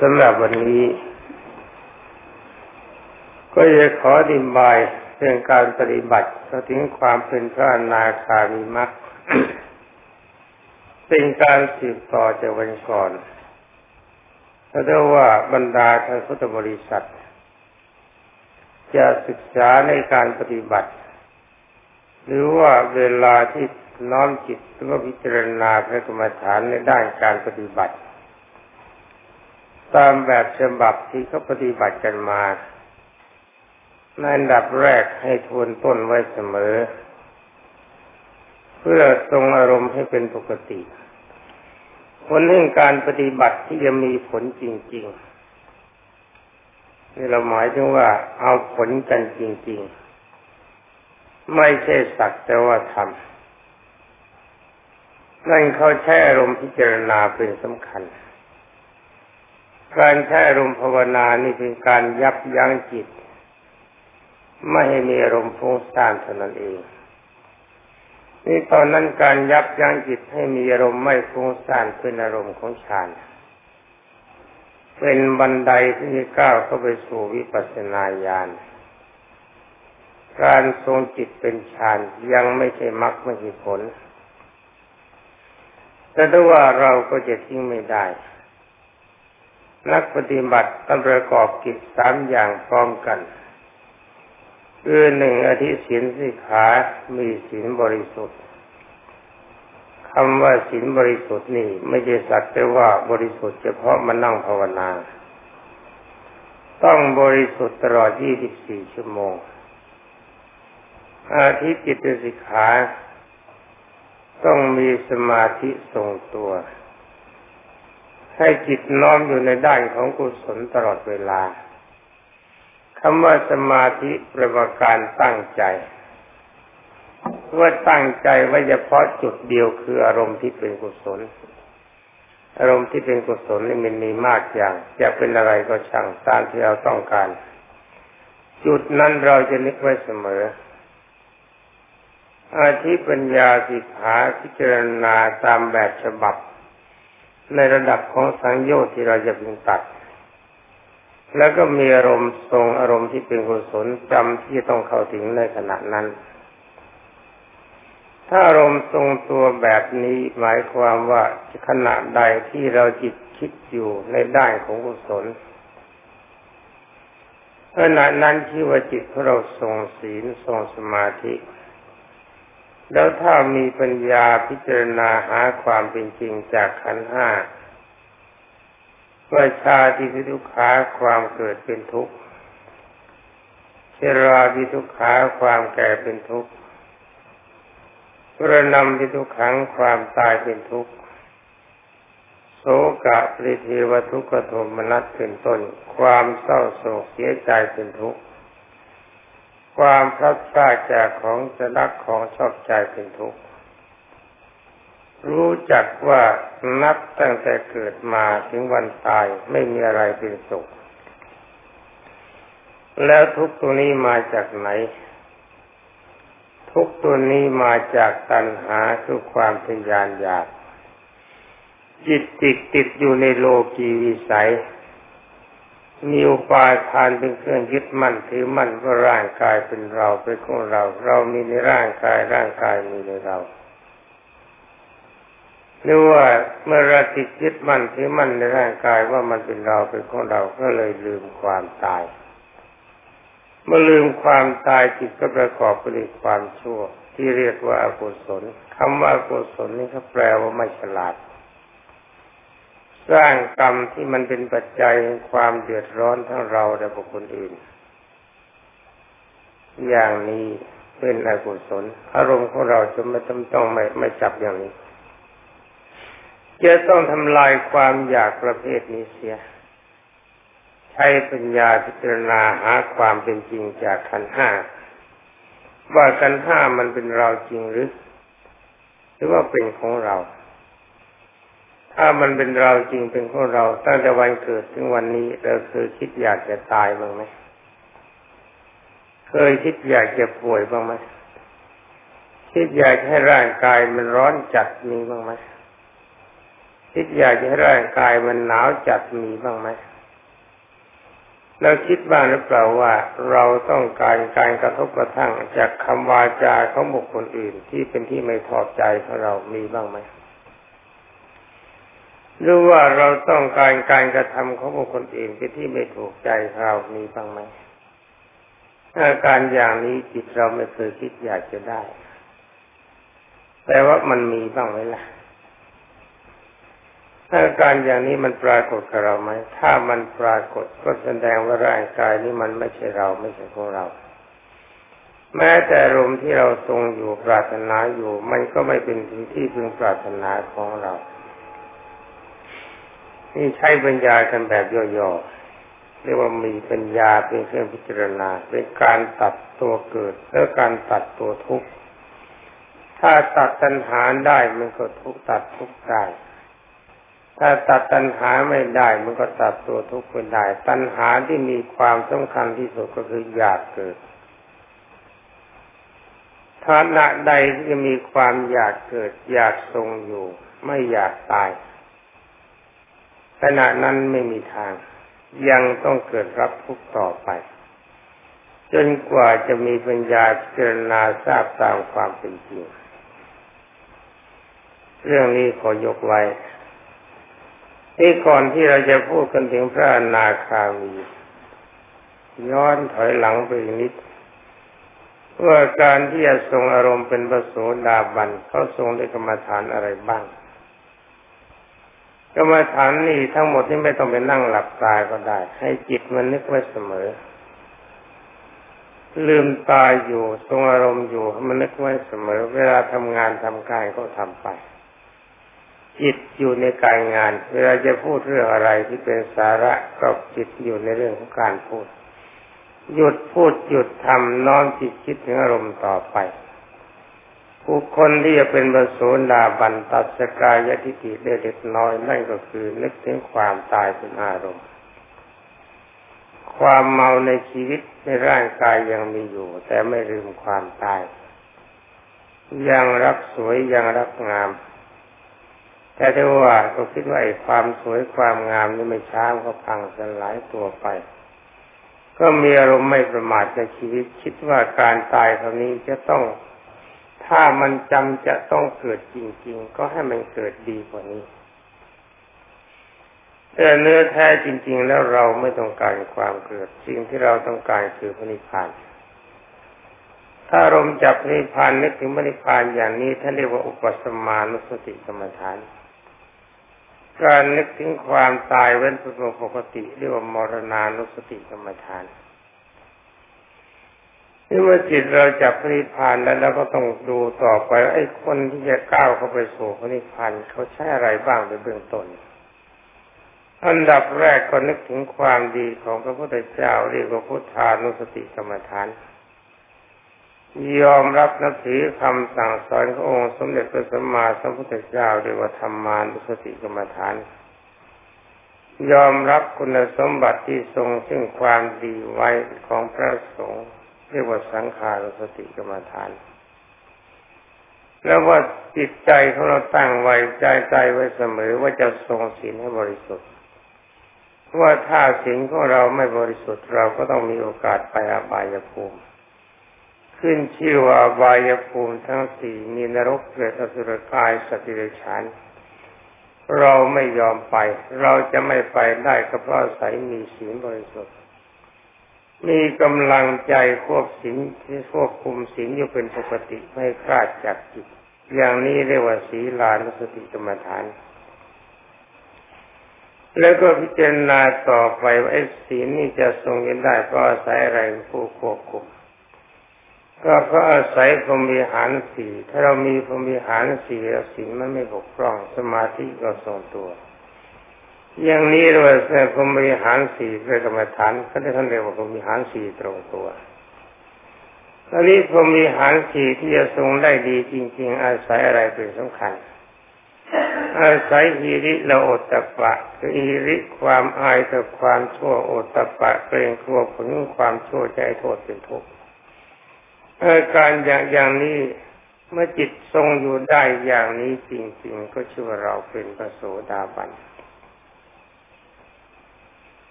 สำหรับวันนี้ ก็จะขอดิบายเรื่องการปฏิบัติถึงความเป็นพระนาคามีมักเป็นการสืบต่อจากวันก่อนเพราะว่าบรรดาท่านพุทธบริษัท จะศึกษาในการปฏิบัติ หรือว่าเวลาที่น้อมจิตหรือว่าพิจารณาพระกรรมฐานในด้านการปฏิบัติ ตามแบบฉบับที่เขาปฏิบัติกันมาในอันดับแรกให้ทวนต้นไว้เสมอ เพื่อทรงอารมณ์ให้เป็นปกติ ผลแห่งการปฏิบัติที่จะมีผลจริง ๆ นี่เราหมายถึงว่าเอาผลกันจริง ๆ ไม่ใช่สักแต่ว่าทำนั่นเขาใช้อารมณ์พิจารณาเป็นสำคัญ การใช้อารมณ์ภาวนานี่เป็นการยับยั้งจิต ไม่ให้มีอารมณ์ฟุ้งซ่านเท่านั้นเองนี่ตอนนั้นการยับยั้งจิตให้มีอารมณ์ไม่ฟุ้งซ่านเป็นอารมณ์ของฌานเป็นบันไดที่จะก้าวเข้าไปสู่วิปัสสนาญาณการทรงจิตเป็นฌานยังไม่ใช่มรรคไม่ใช่ผล แต่ถ้าว่าเราก็จะทิ้งไม่ได้ นักปฏิบัติต้องประกอบกิจสามอย่างพร้อมกันคือหนึ่งอธิศีลสิขามีศีลบริสุทธิ์คำว่าศีลบริสุทธิ์นี่ไม่ใช่สักแต่ว่าบริสุทธิ์เฉพาะมานั่งภาวนา ต้องบริสุทธิ์ตลอด 24 ชั่วโมง อาทิจิตสิกขา ต้องมีสมาธิทรงตัว ให้จิตน้อมอยู่ในด้านของกุศลตลอดเวลาคำว่าสมาธิประกอบการตั้งใจว่าตั้งใจไว้เฉพาะจุดเดียวคืออารมณ์ที่เป็นกุศล อารมณ์ที่เป็นกุศลนี่มันมีมากอย่าง จะเป็นอะไรก็ช่างตามที่เราต้องการ จุดนั้นเราจะนึกไว้เสมอ อาทิปัญญาสิกขาพิจารณาตามแบบฉบับ ในระดับของสังโยชน์ที่เราจะพึงตัด แล้วก็มีอารมณ์ทรงอารมณ์ที่เป็นกุศลจำที่ต้องเข้าถึงในขณะนั้น ถ้าอารมณ์ทรงตัวแบบนี้หมายความว่าขณะใดที่เราจิตคิดอยู่ในด้านของกุศลขณะนั้นที่ว่าจิตของเราทรงศีลทรงสมาธิ แล้วถ้ามีปัญญาพิจารณาหาความเป็นจริงจากขันห้าว่าชาติพิทุขาความเกิดเป็นทุกข์เชราพิทุขาความแก่เป็นทุกข์กระนำพิทุขังความตายเป็นทุกข์โสกะปริเทวทุกขโทมนัสเป็นต้น ความเศร้าโศกเสียใจเป็นทุกข์ ความพลัดพรากจากของจะรักของชอบใจเป็นทุกข์รู้จักว่านับตั้งแต่เกิดมาถึงวันตายไม่มีอะไรเป็นสุข แล้วทุกตัวนี้มาจากไหน ทุกตัวนี้มาจากตัณหาคือความพยานอยาก จิตติดติดอยู่ในโลกีวิสัย มีอุปาทานเป็นเครื่องยึดมั่นถือมั่นว่าร่างกายเป็นเราเป็นของเรา เรามีในร่างกายร่างกายมีในเราหรือว่าเมื่อเราติดยึดมั่นถือมั่นในร่างกายว่ามันเป็นเราเป็นของเราก็เลยลืมความตาย เมื่อลืมความตายจิตก็ประกอบไปด้วยความชั่ว ที่เรียกว่าอกุศลคำว่าอกุศลนี่เขาแปลว่าไม่ฉลาด สร้างกรรมที่มันเป็นปัจจัยความเดือดร้อนทั้งเราและบุคคลอื่น อย่างนี้เป็นอกุศลอารมณ์ของเราจะไม่ต้องต้องไม่ไม่จับอย่างนี้ จะต้องทำลายความอยากประเภทนี้เสีย ใช้ปัญญาพิจารณาหาความเป็นจริงจากขันห้าว่าขันห้ามันเป็นเราจริงหรือ หรือว่าเป็นของเรา ถ้ามันเป็นเราจริงเป็นของเราตั้งแต่วันเกิดถึงวันนี้เราเคยคิดอยากจะตายบ้างไหมเคยคิดอยากจะป่วยบ้างไหมคิดอยากให้ร่างกายมันร้อนจัดมีบ้างไหมคิดอยากจะให้ร่างกายมันหนาวจัดมีบ้างไหมเราคิดบ้างหรือเปล่าว่าเราต้องการการกระทบกระทั่งจากคำวาจาของบุคคลอื่นที่เป็นที่ไม่ทอบใจของเรามีบ้างไหม หรือว่าเราต้องการการกระทำของบุคคลอื่นเป็นที่ไม่ถูกใจเรามีบ้างไหมอาการอย่างนี้จิตเราไม่เคยคิดอยากจะได้ แต่ว่ามันมีบ้างไหมล่ะอาการอย่างนี้มันปรากฏกับเราไหม ถ้ามันปรากฏก็แสดงว่าร่างกายนี้มันไม่ใช่เราไม่ใช่ของเรา แม้แต่ลมที่เราทรงอยู่ปรารถนาอยู่ มันก็ไม่เป็นที่ที่พึงปรารถนาของเรา นี่ใช้ปัญญากันแบบย่อๆ เรียกว่ามีปัญญาเป็นเครื่องพิจารณาเป็นการตัดตัวเกิดและการตัดตัวทุกข์ ถ้าตัดตัณหาได้มันก็ทุกตัดทุกได้ ถ้าตัดตัณหาไม่ได้มันก็ตัดตัวทุกข์ไม่ได้ ตัณหาที่มีความสำคัญที่สุดก็คืออยากเกิดฐานะใดที่มีความอยากเกิดอยากทรงอยู่ ไม่อยากตาย ขณะนั้นไม่มีทาง ยังต้องเกิดรับทุกข์ต่อไป จนกว่าจะมีปัญญาเจรณาทราบตามความเป็นจริง เรื่องนี้ขอยกไว้ นี่ก่อนที่เราจะพูดกันถึงพระอนาคามี ย้อนถอยหลังไปอีกนิดว่าการที่จะทรงอารมณ์เป็นประโสดาบันเขาทรงได้กรรมฐานอะไรบ้าง กรรมฐานนี่ทั้งหมดนี่ไม่ต้องไปนั่งหลับตาก็ได้ ให้จิตมันนึกไว้เสมอ ลืมตาอยู่ทรงอารมณ์อยู่มันนึกไว้เสมอ เวลาทำงานทำการก็ทำไป จิตอยู่ในการงาน เวลาจะพูดเรื่องอะไรที่เป็นสาระก็จิตอยู่ในเรื่องของการพูด หยุดพูดหยุดทำน้อมจิตคิดถึงอารมณ์ต่อไป บุคคลที่จะเป็นบรโสดาบันตัดสกายทิฏฐิเล็กน้อยนั่นก็คือ นึกถึงความตายเป็นอารมณ์ ความเมาในชีวิตในร่างกายยังมีอยู่ แต่ไม่ลืมความตาย ยังรักสวยยังรักงาม แต่ถ้าว่าก็คิดว่าไอ้ความสวยความงามนี่ไม่ช้าก็พังสลายตัวไปก็มีอารมณ์ไม่ประมาทในชีวิต คิดว่าการตายคราวนี้จะต้อง ถ้ามันจำจะต้องเกิดจริง ๆ ก็ให้มันเกิดดีกว่านี้แต่เนื้อแท้จริง ๆ แล้วเราไม่ต้องการความเกิด สิ่งที่เราต้องการคือพระนิพพาน ถ้าลมจับนิพพานนึกถึงพระนิพพานอย่างนี้ท่านเรียกว่าอุปสมานุสติกรรมฐาน การนึกถึงความตายเว้นเป็นปกติเรียกว่ามรณานุสติกรรมฐาน นี่เมื่อจิตเราจับพระนิพพานแล้วเราก็ต้องดูต่อไปไอ้คนที่จะก้าวเข้าไปสู่พระนิพพานเขาใช้อะไรบ้างในเบื้องต้น อันดับแรกก็นึกถึงความดีของพระพุทธเจ้าเรียกว่าพุทธานุสติกรรมฐาน ยอมรับนับถือคำสั่งสอนขององค์สมเด็จพระสัมมาสัมพุทธเจ้าเรียกว่าธรรมานุสติกรรมฐานยอมรับคุณสมบัติที่ทรงซึ่งความดีไว้ของพระสงฆ์ เรียกว่าสังขารสติกรรมฐาน แล้วว่าจิตใจของเราตั้งไว้ใจใจไว้เสมอว่าจะทรงศีลให้บริสุทธิ์ว่าถ้าศีลของเราไม่บริสุทธิ์เราก็ต้องมีโอกาสไปอบายภูมิ ขึ้นชื่อว่าบายภูมิทั้งสี่มีนรกเกิดอสุรกายสติเดชานเราไม่ยอมไป เราจะไม่ไปได้ก็เพราะอายมีศีลบริสุทธิ์ มีกำลังใจควบศีลที่ควบคุมศีลอยู่เป็นปกติไม่คลาดจากจิต อย่างนี้เรียกว่าศีลานุสติกรรมฐาน แล้วก็พิจารณาต่อไปว่าไอ้ศีลนี่จะทรงยันได้เพราะอาศัยอะไรผู้ควบคุมก็เพราะอาศัยพรมีหารสี่ถ้าเรามีพรมีหารสี่แล้วสิ่งมันไม่บกพร่องสมาธิก็ทรงตัว อย่างนี้เราใช้พรหมีหารสี่เป็นกรรมฐานเขาได้ท่านเรียกว่าพรหมีหารสี่ตรงตัวตอนนี้พรหมีหารสี่ที่จะทรงได้ดีจริง ๆ อาศัยอะไรเป็นสำคัญ อาศัยฮิริละโอตตะปะคือฮิริความอายต่อความชั่วโอตตะปะเกรงกลัวผลความชั่วใจโทษเป็นทุกข์อาการอย่างอย่างนี้เมื่อจิตทรงอยู่ได้อย่างนี้จริง ๆ ก็ชื่อว่าเราเป็นพระโสดาบัน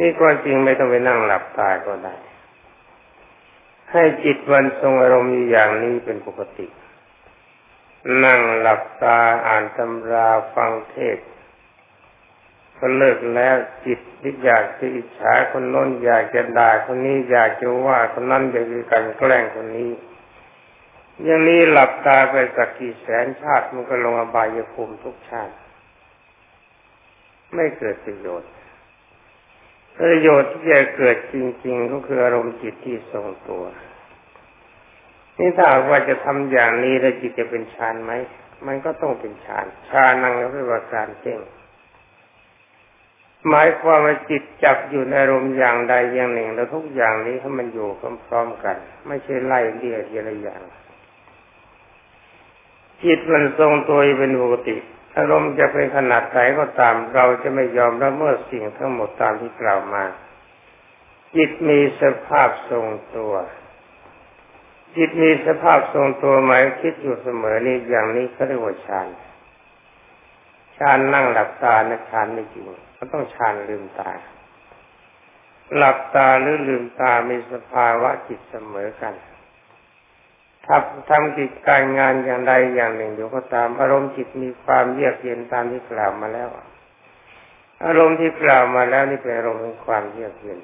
นี่ความจริงไม่ต้องไปนั่งหลับตาก็ได้ ให้จิตวันทรงอารมณ์อย่างนี้เป็นปกติ นั่งหลับตาอ่านตำราฟังเทศก็เลิกแล้วจิตที่อยากจะอิจฉาคนน้นอยากจะด่าคนนี้อยากจะว่าคนนั้นอยากจะกันแกล้งคนนี้ อย่างนี้หลับตาไปสักกี่แสนชาติมันก็ลงอบายภูมิทุกชาติ ไม่เกิดประโยชน์ ประโยชน์ที่จะเกิดจริง ๆ ก็คืออารมณ์จิตที่ทรงตัวนี่ถ้าว่าจะทำอย่างนี้แล้วจิตจะเป็นฌานไหมมันก็ต้องเป็นฌานฌานังแล้วเรียกว่าการเจ่งหมายความว่าจิตจับอยู่ในอารมณ์อย่างใดอย่างหนึ่ง แล้วทุกอย่างนี้ให้มันอยู่พร้อมๆกัน ไม่ใช่ไล่เลี่ยทีละอย่าง จิตมันทรงตัวเป็นปกติอารมณ์จะเป็นขนาดไหนก็ตาม เราจะไม่ยอมละเมิดสิ่งทั้งหมดตามที่กล่าวมา จิตมีสภาพทรงตัว จิตมีสภาพทรงตัวหมายคิดอยู่เสมอนี่อย่างนี้เขาเรียกว่าฌานฌานนั่งหลับตานะฌานไม่จริงก็ต้องฌานลืมตา หลับตาหรือลืมตามีสภาวะจิตเสมอกัน ทำทำกิจการงานอย่างใดอย่างหนึ่งอยู่ก็ตาม อารมณ์จิตมีความเยือกเย็นตามที่กล่าวมาแล้ว อารมณ์ที่กล่าวมาแล้วนี่เป็นอารมณ์ของความเยือกเย็น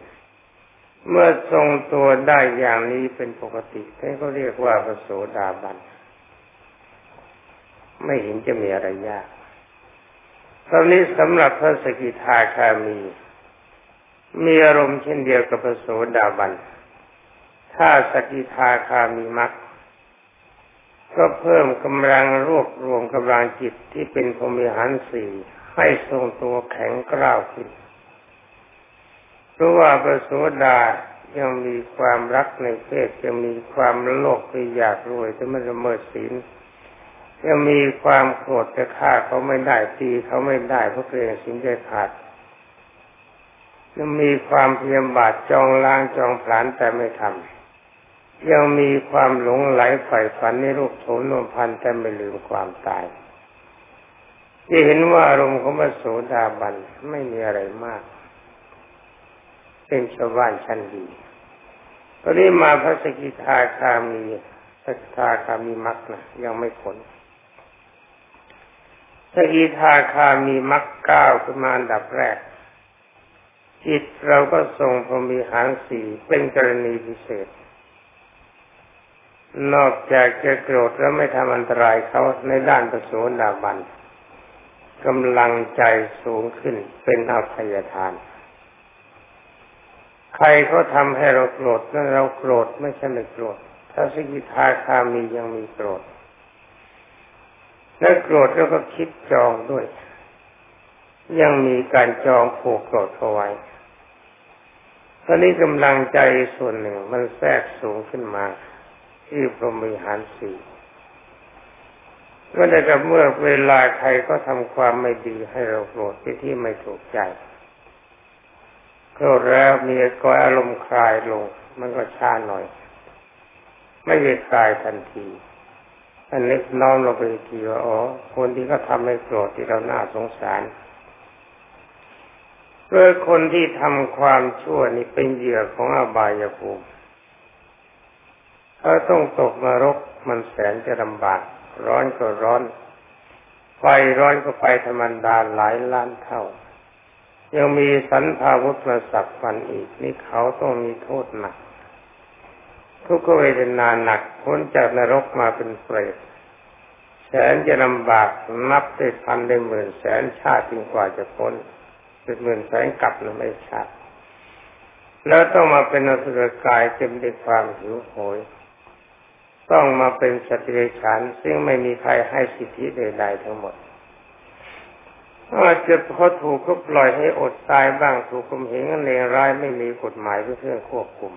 เมื่อทรงตัวได้อย่างนี้เป็นปกติท่านก็เรียกว่าพระโสดาบัน ไม่เห็นจะมีอะไรยากตอนนี้สำหรับพระสกิทาคามี มีอารมณ์เช่นเดียวกับพระโสดาบัน ถ้าสกิทาคามีมัก ก็เพิ่มกำลังรวบรวมกำลังจิตที่เป็นพรมิหารสี่ให้ทรงตัวแข็งกร้าวขึ้นเพราะว่าพระโสดายังมีความรักในเพศยังมีความโลภคืออยากรวยจะไม่ละเมิดศีลยังมีความโกรธจะฆ่าเขาไม่ได้ตีเขาไม่ได้เพราะเกรงสินใจขาดยังมีความเพียรบาดจองล้างจองผลานแต่ไม่ทำ ยังมีความหลงไหลใฝ่ฝันในรูปโฉมนมพันแต่ไม่ลืมความตายจะเห็นว่าอารมณ์ของพระโสดาบันไม่มีอะไรมาก เป็นชาวบ้านชั้นดีตอนนี้มาพระสกิทาคามีสกิทาคามีมักนะยังไม่ผลสกิทาคามีมักก้าวขึ้นมาอันดับแรก จิตเราก็ทรงพรมีหางสี่เป็นกรณีพิเศษ นอกจากจะโกรธแล้วไม่ทำอันตรายเขาในด้านประโสดาบันกำลังใจสูงขึ้นเป็นอภัยทาน ใครเขาทำให้เราโกรธนั่นเราโกรธไม่ใช่ไม่โกรธถ้าสกิทาคามียังมีโกรธและโกรธแล้วก็คิดจองด้วย ยังมีการจองผูกโกรธเอาไว้ตอนนี้กำลังใจส่วนหนึ่งมันแทรกสูงขึ้นมา ที่พรหมิหารสี่ก็ได้กับเมื่อเวลาใครก็ทำความไม่ดีให้เราโกรธที่ที่ไม่ถูกใจโกรธแล้วมีก็อารมณ์คลายลง มันก็ช้าหน่อย ไม่ได้คลายทันทีอันนี้น้อมลงไปทีว่าอ๋อคนที่เขาทำให้โกรธที่เราหน้าสงสารเพื่อคนที่ทำความชั่วนี่เป็นเหยื่อของอบายภูมิ เขาต้องตกนรกมันแสนจะลำบาก ร้อนก็ร้อน ไฟร้อนก็ไฟธรรมดาหลายล้านเท่า ยังมีสันพาวุธมาสับฟันอีก นี่เขาต้องมีโทษหนัก ทุกขเวทนาหนักพ้นจากนรกมาเป็นเปรตแสนจะลำบากนับได้พันได้หมื่นแสนชาติจึงกว่าจะพ้นเป็นหมื่นแสนกลับนะไม่ชาติแล้วต้องมาเป็นอสุรกายเต็มด้วยความหิวโหย ต้องมาเป็นสติเดชานซึ่งไม่มีใครให้สิทธิใดๆทั้งหมดอาจจะพอถูกก็ปล่อยให้อดตายบ้างถูกคุมเหงเลวร้ายไม่มีกฎหมายเพื่อควบคุม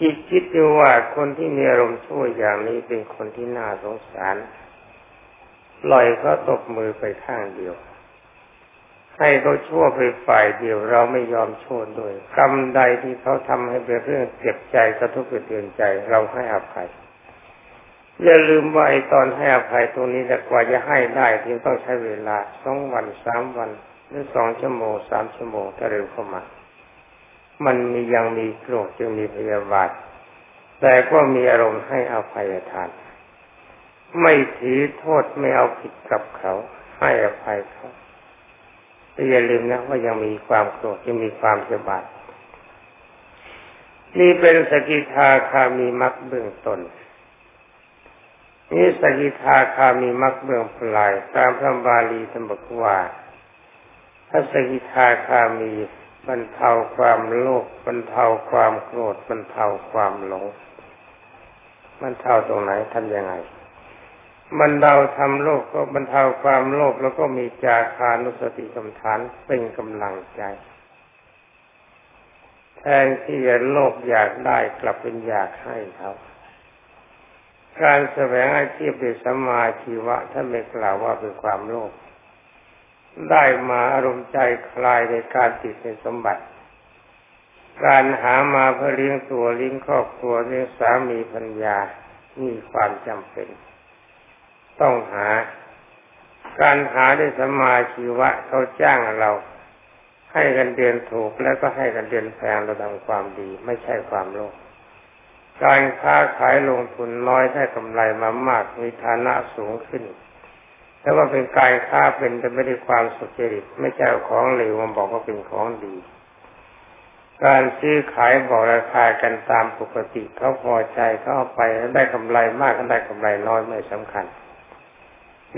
จิตคิดดูว่าคนที่มีอารมณ์ชั่วอย่างนี้เป็นคนที่น่าสงสาร ปล่อยเขาตบมือไปข้างเดียว ให้เขาชั่วไปฝ่ายเดียวเราไม่ยอมชั่วด้วยกรรมใดที่เขาทำให้เป็นเรื่องเจ็บใจกระทบกระเทือนใจ เราให้อภัยอย่าลืมว่าไอ้ตอนให้อภัยตรงนี้แต่กว่าจะให้ได้ที่ต้องใช้เวลาสองวันสามวัน หรือสองชั่วโมงสามชั่วโมงถ้าเร็วเข้ามา มันมียังมีโกรธจึงมีพยาบาท แต่ก็มีอารมณ์ให้อภัยทาน ไม่ถือโทษไม่เอาผิดกับเขา ให้อภัยเขา อย่าลืมนะว่ายังมีความโกรธยังมีความพยบาทนี่เป็นสกิทาคามีมักเบื้องต้นนี่สกิทาคามีมักเบื้องปลายตามพระบาลีธรรมกว่าถ้าสกิทาคามีบรรเทาความโลภบรรเทาความโกรธบรรเทาความหลงบรรเทาตรงไหนทำยังไง บรรเทาทำโลภก็บรรเทาความโลภแล้วก็มีจาคานุสติกรรมฐานเป็นกำลังใจ แทนที่จะโลภอยากได้กลับเป็นอยากให้เขาการแสวงอาชีพเป็นสมาชีวะท่านไม่กล่าวว่าเป็นความโลภได้มาอารมณ์ใจคลายในการติดในสมบัติ การหามาเพื่อเลี้ยงตัวเลี้ยงครอบครัวเลี้ยงสามีภรรยามีความจำเป็น ต้องหา การหาด้วยสมาชีวะเขาจ้างเรา ให้กันเดือนถูกแล้วก็ให้กันเดือนแพงเราทำความดี ไม่ใช่ความโลภการค้าขายลงทุนน้อยได้กำไรมามากมีฐานะสูงขึ้นแต่ว่าเป็นการค้าเป็นแต่ไม่ได้ความสุจริตไม่ใช่ของเหลวมันบอกว่าเป็นของดี การซื้อขายบอกราคากันตามปกติเขาพอใจเขาเอาไปได้กำไรมากก็ได้กำไรน้อยไม่สำคัญ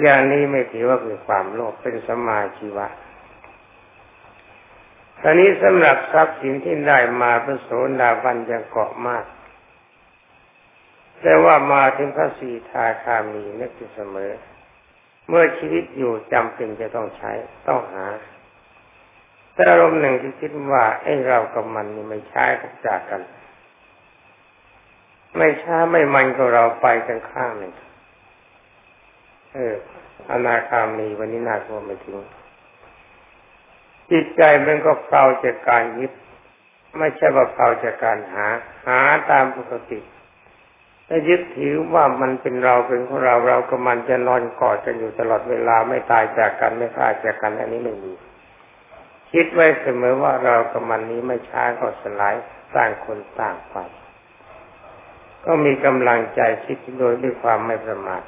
อย่างนี้ไม่ถือว่าเป็นความโลภเป็นสมาชีวะตอนนี้สำหรับทรัพย์สินที่ได้มาพระโสดาบันยังเกาะมาก แต่ว่ามาถึงพระสีทาคามีนึกอยู่เสมอ เมื่อชีวิตอยู่จำเป็นจะต้องใช้ต้องหาแต่อารมณ์หนึ่งที่คิดว่าไอ้เรากับมันนี่ไม่ใช่กับจากกัน ไม่ช้าไม่มันก็เราไปกันข้างหนึ่ง อออนาคามีวันนี้น่ากลัวไม่ถึง จิตใจมันก็เปล่าจากการยึดไม่ใช่ว่าเปล่าจากการหา หาตามปกติถ้ายึดถือว่ามันเป็นเราเป็นของเราเรากับมันจะนอนกอดกันอยู่ตลอดเวลาไม่ตายจากกันไม่ฆ่าจากกันอันนี้ไม่มีคิดไว้เสมอว่าเรากับมันนี้ไม่ช้าก็สลายต่างคนต่างไปก็มีกำลังใจคิดโดยด้วยความไม่ประมาท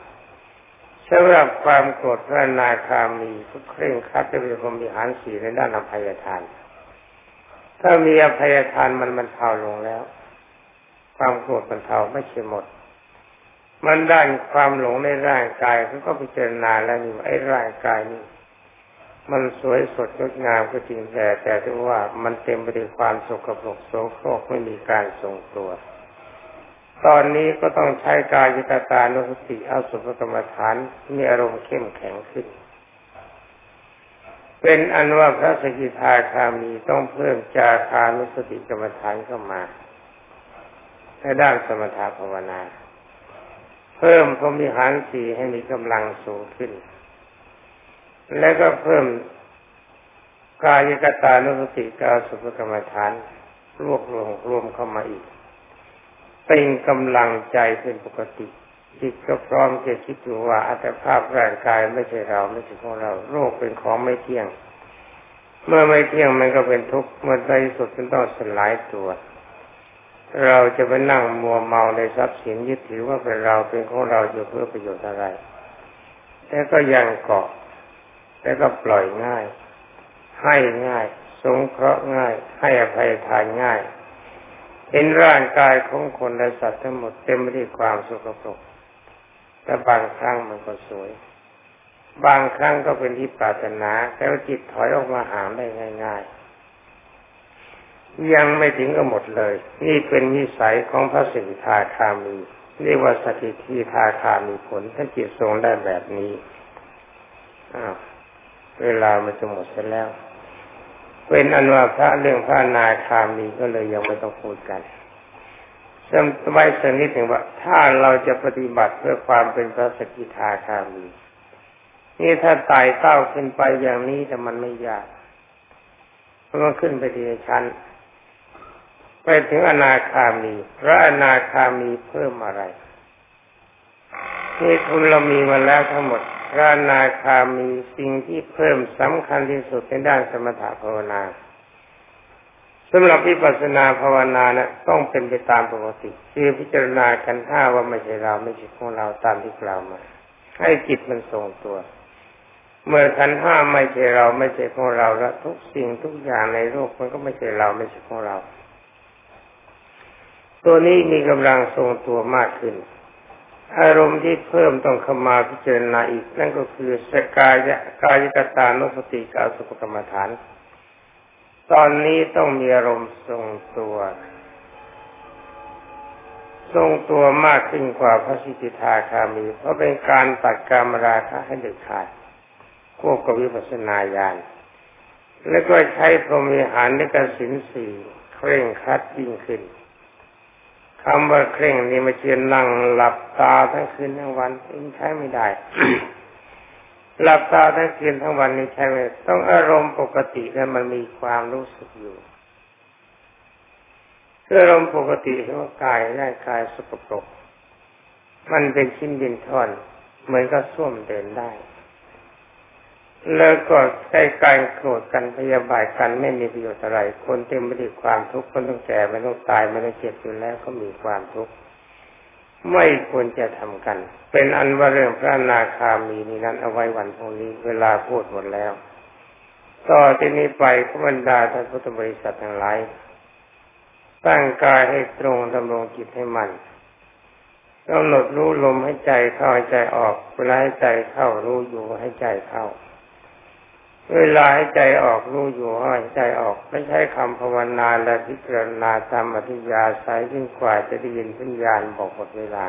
สำหรับความโกรธพระนาคามีก็เคร่งครัดจะเป็นพรมีหารสีในด้านอภัยทาน ถ้ามีอภัยทานมันมันเทาลงแล้ว ความโกรธมันเทาไม่ใช่หมด มันได้ความหลงในร่างกายเขาก็พิจารณาแล้วนี่ไอ้ร่างกายนี่มันสวยสดงดงามก็จริงแต่แต่ที่ว่ามันเต็มไปด้วยความสกปรกโสโครกไม่มีการทรงตัว ตอนนี้ก็ต้องใช้กายยตตานุสติเอาสุภกรรมฐานมีอารมณ์เข้มแข็งขึ้น เป็นอันว่าพระสกิทาคามีต้องเพิ่มจาคานุสติกรรมฐานเข้ามาในด้านสมถะภาวนา เพิ่มพรมิหารสีให้มีกำลังสูงขึ้น และก็เพิ่มกายกตานุสติกาสุภกรรมฐานรวบรวมรวมเข้ามาอีก เป็นกำลังใจเป็นปกติจิตก็พร้อมจะคิดอยู่ว่าอัตภาพร่างกายไม่ใช่เราไม่ใช่ของเรา โรคเป็นของไม่เที่ยง เมื่อไม่เที่ยงมันก็เป็นทุกข์เมื่อในสุดมันต้องสลายตัว เราจะไปนั่งมัวเมาในทรัพย์สินยึดถือว่าเป็นเราเป็นของเราอยู่เพื่อประโยชน์อะไรแต่ก็ยังเกาะแต่ก็ปล่อยง่าย ให้ง่าย สงเคราะห์ง่าย ให้อภัยทานง่าย เห็นร่างกายของคนและสัตว์ทั้งหมดเต็มไปด้วยความสุขภพแต่บางครั้งมันก็สวย บางครั้งก็เป็นที่ปรารถนาแต่ว่าจิตถอยออกมาหาได้ง่าย ๆ ยังไม่ถึงก็หมดเลย นี่เป็นนิสัยของพระสิทธาคามีเรียกว่าสถิทีทาคามีผลถ้าจิตทรงได้แบบนี้อ้าวเวลามันจะหมดเสร็จแล้ว เป็นอนุพระเรื่องพระนาคามีก็เลยยังไม่ต้องพูดกันจำไว้สักนิดหนึ่งว่า ถ้าเราจะปฏิบัติเพื่อความเป็นพระสกิทาคามี นี่ถ้าไต่เต้าขึ้นไปอย่างนี้แต่มันไม่ยากเพราะมันขึ้นไปทีละชั้น ไปถึงอนาคามี พระอนาคามีเพิ่มอะไรนี่ทุนเรามีมาแล้วทั้งหมด พระนาคามีสิ่งที่เพิ่มสำคัญที่สุดในด้านสมถะภาวนาสำหรับวิปัสสนาภาวนานะต้องเป็นไปตามปกติคือพิจารณากันห้าว่าไม่ใช่เราไม่ใช่ของเราตามที่กล่าวมา ให้จิตมันทรงตัว เมื่อขันห้าไม่ใช่เราไม่ใช่ของเราแล้วทุกสิ่งทุกอย่างในโลกมันก็ไม่ใช่เราไม่ใช่ของเรา ตัวนี้มีกำลังทรงตัวมากขึ้น อารมณ์ที่เพิ่มต้องเข้ามาพิจารณาอีก นั่นก็คือสกายะกายกตานุสติกาสุปกรรมฐาน ตอนนี้ต้องมีอารมณ์ทรงตัว ทรงตัวมากขึ้นกว่าพระสิทธิทาคามี เพราะเป็นการตัดกามราคะให้เด็ดขาดควบกับวิปัสสนาญาณและก็ใช้พรหมิหารในกสินสี่เคร่งครัดยิ่งขึ้น คำว่าเคร่งนี่มาเชียนนั่งหลับตาทั้งคืนทั้งวันเองใช้ไม่ได้ หลับตาทั้งคืนทั้งวันนี้ใช่ไหมต้องอารมณ์ปกติแล้วมันมีความรู้สึกอยู่อารมณ์ปกติว่ากายร่างกายสกปรกมันเป็นชิ้นดินท่อน เหมือนกับส้วมเดินได้ แล้วก็ใช้การโกรธกันพยาบาทกันไม่มีประโยชน์อะไร คนเต็มไปด้วยความทุกข์คนต้องแก่ไม่ต้องตายไม่ต้องเจ็บอยู่แล้วก็มีความทุกข์ไม่ควรจะทำกัน เป็นอันว่าเรื่องพระนาคามีนี้นั้นเอาไว้วันพรุ่งนี้เวลาพูดหมดแล้ว ต่อที่นี้ไปขบรรดาท่านพุทธบริษัททั้งหลายตั้งกายให้ตรงดำรงจิตให้มันกำหนดรู้ลมให้ใจเข้าให้ใจออกเวลาให้ใจเข้ารู้อยู่ให้ใจเข้า เวลาให้ใจออกรู้อยู่ให้ใจออก ไม่ใช่คำภาวนาและพิจารณาตามอธิยาสายยิ่งกว่าจะได้ยินสัญญาณบอกหมดเวลา